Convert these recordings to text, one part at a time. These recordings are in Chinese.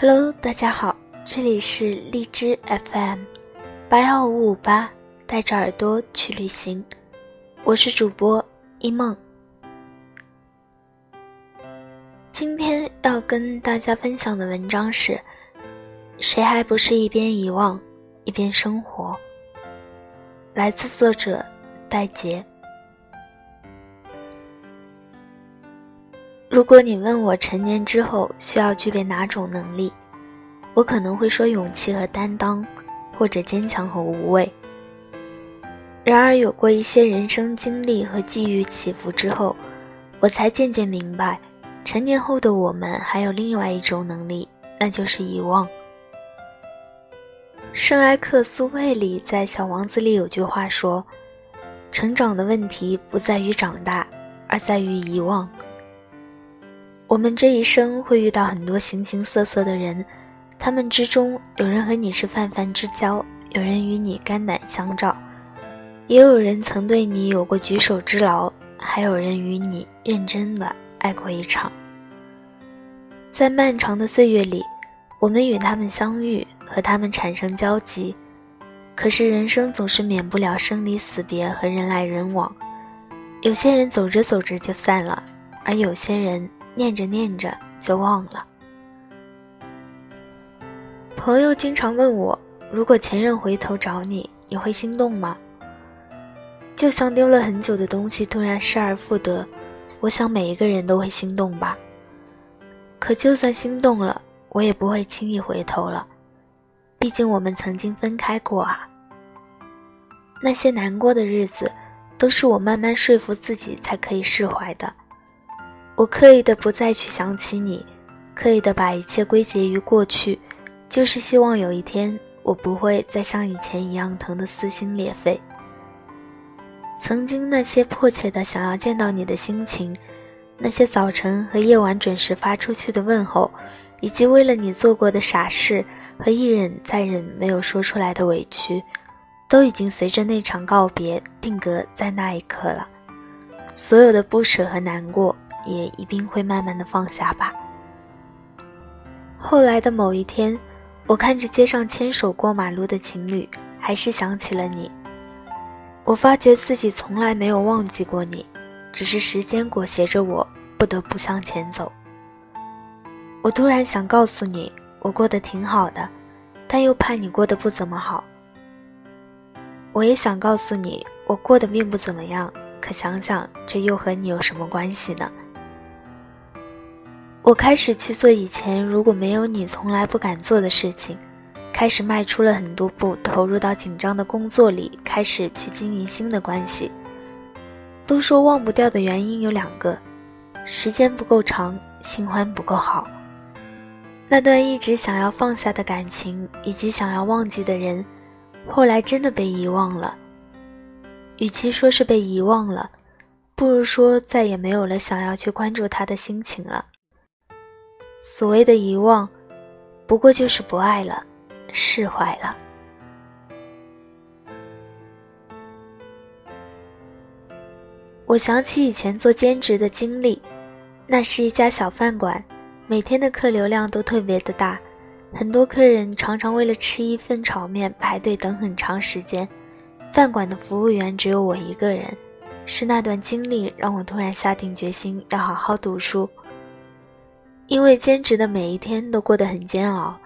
Hello，大家好，这里是荔枝 FM 八幺五五八，带着耳朵去旅行，我是主播一梦。今天要跟大家分享的文章是：谁还不是一边遗忘一边生活？来自作者戴杰。如果你问我成年之后需要具备哪种能力，我可能会说勇气和担当，或者坚强和无畏。然而，有过一些人生经历和际遇起伏之后，我才渐渐明白，成年后的我们还有另外一种能力，那就是遗忘。圣埃克苏佩里在《小王子》里有句话说：“成长的问题不在于长大，而在于遗忘。”我们这一生会遇到很多形形色色的人，他们之中有人和你是泛泛之交，有人与你肝胆相照，也有人曾对你有过举手之劳，还有人与你认真的爱过一场。在漫长的岁月里，我们与他们相遇，和他们产生交集，可是人生总是免不了生离死别和人来人往，有些人走着走着就散了，而有些人。念着念着就忘了。朋友经常问我，如果前任回头找你，你会心动吗？就像丢了很久的东西突然失而复得，我想每一个人都会心动吧。可就算心动了，我也不会轻易回头了，毕竟我们曾经分开过啊。那些难过的日子，都是我慢慢说服自己才可以释怀的。我刻意的不再去想起你，刻意的把一切归结于过去，就是希望有一天我不会再像以前一样疼得撕心裂肺。曾经那些迫切的想要见到你的心情，那些早晨和夜晚准时发出去的问候，以及为了你做过的傻事和一忍再忍没有说出来的委屈，都已经随着那场告别定格在那一刻了。所有的不舍和难过。也一定会慢慢的放下吧。后来的某一天，我看着街上牵手过马路的情侣，还是想起了你。我发觉自己从来没有忘记过你，只是时间裹挟着我不得不向前走。我突然想告诉你，我过得挺好的，但又怕你过得不怎么好。我也想告诉你，我过得并不怎么样，可想想这又和你有什么关系呢？我开始去做以前如果没有你从来不敢做的事情，开始迈出了很多步，投入到紧张的工作里，开始去经营新的关系。都说忘不掉的原因有两个：时间不够长，新欢不够好。那段一直想要放下的感情，以及想要忘记的人，后来真的被遗忘了。与其说是被遗忘了，不如说再也没有了想要去关注他的心情了。所谓的遗忘，不过就是不爱了，释怀了。我想起以前做兼职的经历，那是一家小饭馆，每天的客流量都特别的大，很多客人常常为了吃一份炒面排队等很长时间。饭馆的服务员只有我一个人，是那段经历让我突然下定决心要好好读书。因为兼职的每一天都过得很煎熬，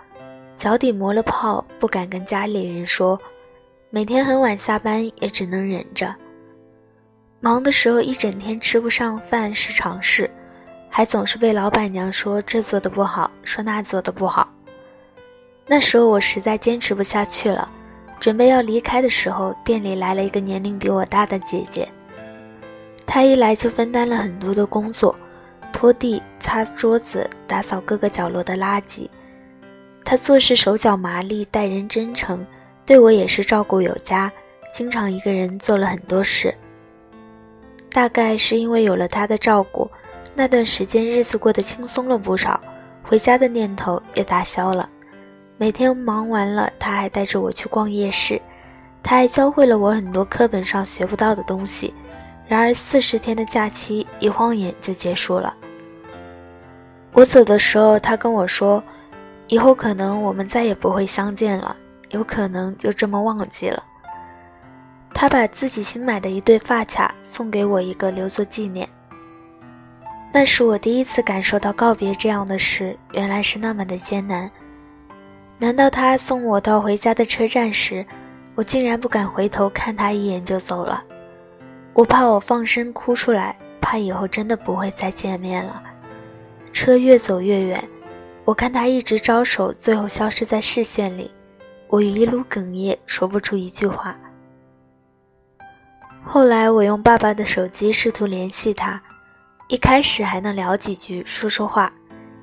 脚底磨了泡，不敢跟家里人说，每天很晚下班也只能忍着。忙的时候一整天吃不上饭是常事，还总是被老板娘说这做的不好，说那做的不好。那时候我实在坚持不下去了，准备要离开的时候，店里来了一个年龄比我大的姐姐，她一来就分担了很多的工作。拖地、擦桌子、打扫各个角落的垃圾，他做事手脚麻利，待人真诚，对我也是照顾有加，经常一个人做了很多事。大概是因为有了他的照顾，那段时间日子过得轻松了不少，回家的念头也打消了。每天忙完了，他还带着我去逛夜市，他还教会了我很多课本上学不到的东西。然而四十天的假期一晃眼就结束了。我走的时候，他跟我说：“以后可能我们再也不会相见了，有可能就这么忘记了。他把自己新买的一对发卡送给我一个，留作纪念。那是我第一次感受到告别这样的事，原来是那么的艰难。难道他送我到回家的车站时，我竟然不敢回头看他一眼就走了？我怕我放声哭出来，怕以后真的不会再见面了。车越走越远，我看他一直招手，最后消失在视线里，我一路哽咽，说不出一句话。后来我用爸爸的手机试图联系他。一开始还能聊几句，说说话，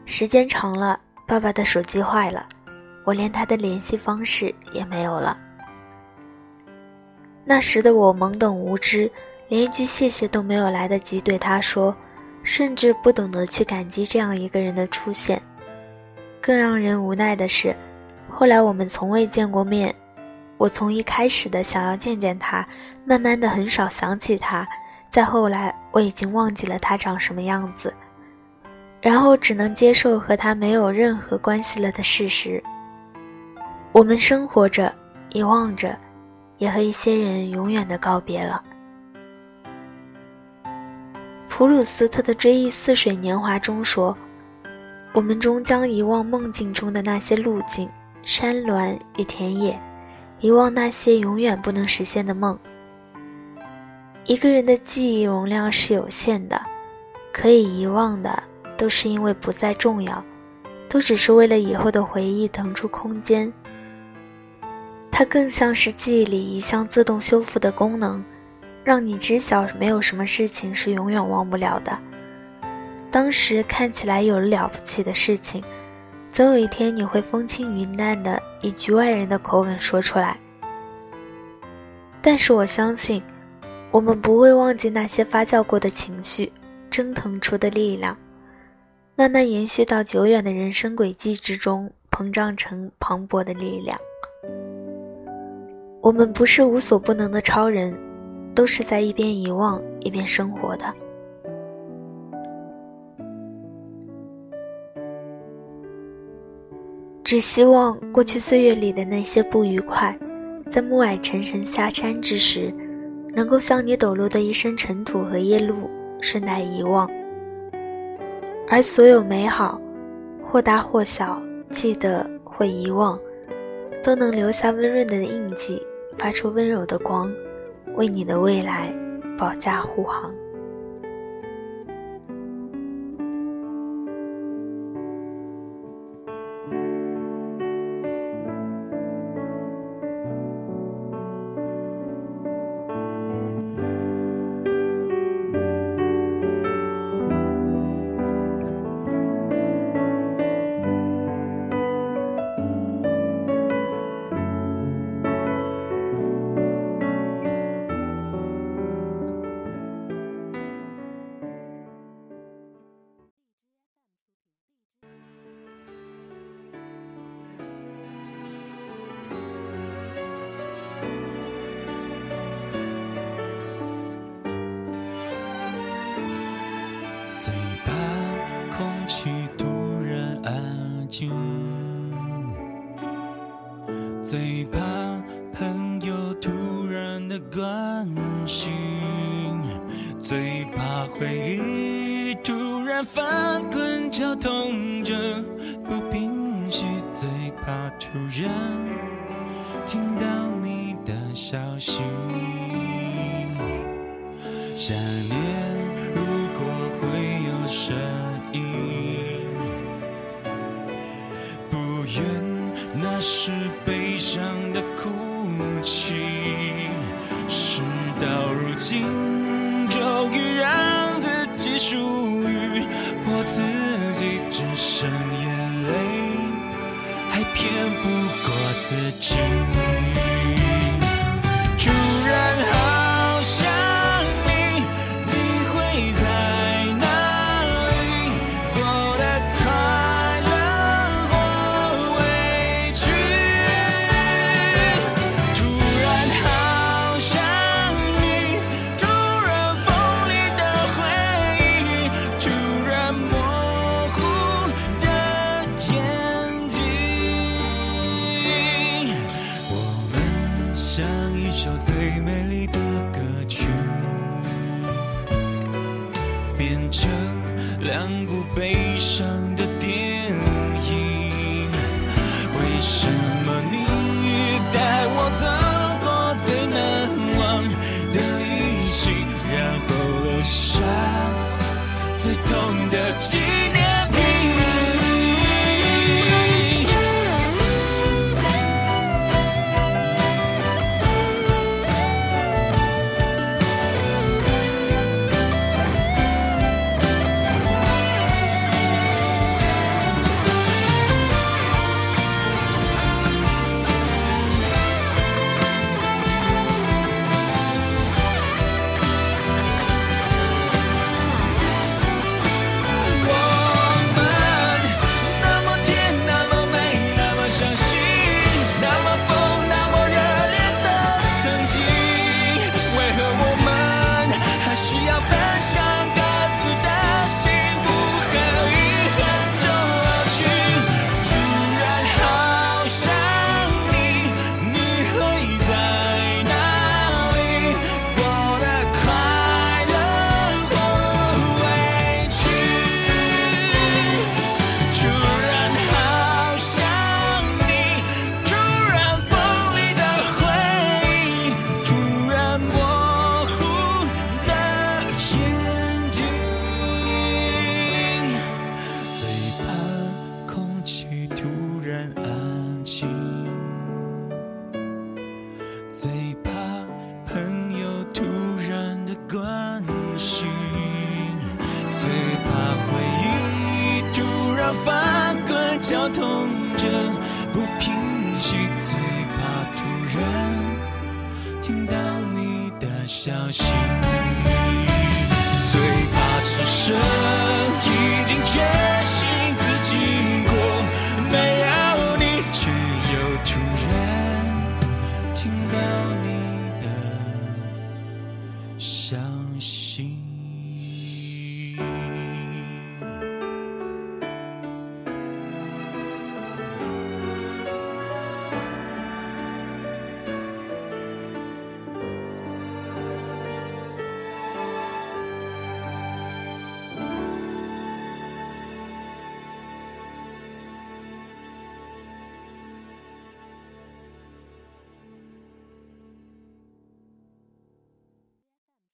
时间长了，爸爸的手机坏了，我连他的联系方式也没有了。那时的我懵懂无知，连一句谢谢都没有来得及对他说，甚至不懂得去感激这样一个人的出现。更让人无奈的是，后来我们从未见过面，我从一开始的想要见见他，慢慢的很少想起他。再后来，我已经忘记了他长什么样子，然后只能接受和他没有任何关系了的事实。我们生活着，遗忘着，也和一些人永远的告别了。普鲁斯特的《追忆似水年华》中说：“我们终将遗忘梦境中的那些路径、山峦与田野，遗忘那些永远不能实现的梦。”一个人的记忆容量是有限的，可以遗忘的都是因为不再重要，都只是为了以后的回忆腾出空间。它更像是记忆里一项自动修复的功能，让你知晓没有什么事情是永远忘不了的。当时看起来有了不起的事情，总有一天你会风轻云淡的以局外人的口吻说出来。但是我相信。我们不会忘记那些发酵过的情绪，蒸腾出的力量，慢慢延续到久远的人生轨迹之中，膨胀成磅礴的力量。我们不是无所不能的超人，都是在一边遗忘一边生活的。只希望过去岁月里的那些不愉快，在暮霭沉沉下山之时。能够向你抖落的一身尘土和夜露顺带遗忘，而所有美好，或大或小，记得或遗忘，都能留下温润的印记，发出温柔的光，为你的未来保驾护航。安静，最怕朋友突然的关心，最怕回忆突然翻滚绞痛着不平息，最怕突然听到你的消息，想念。最相信最怕此生已经决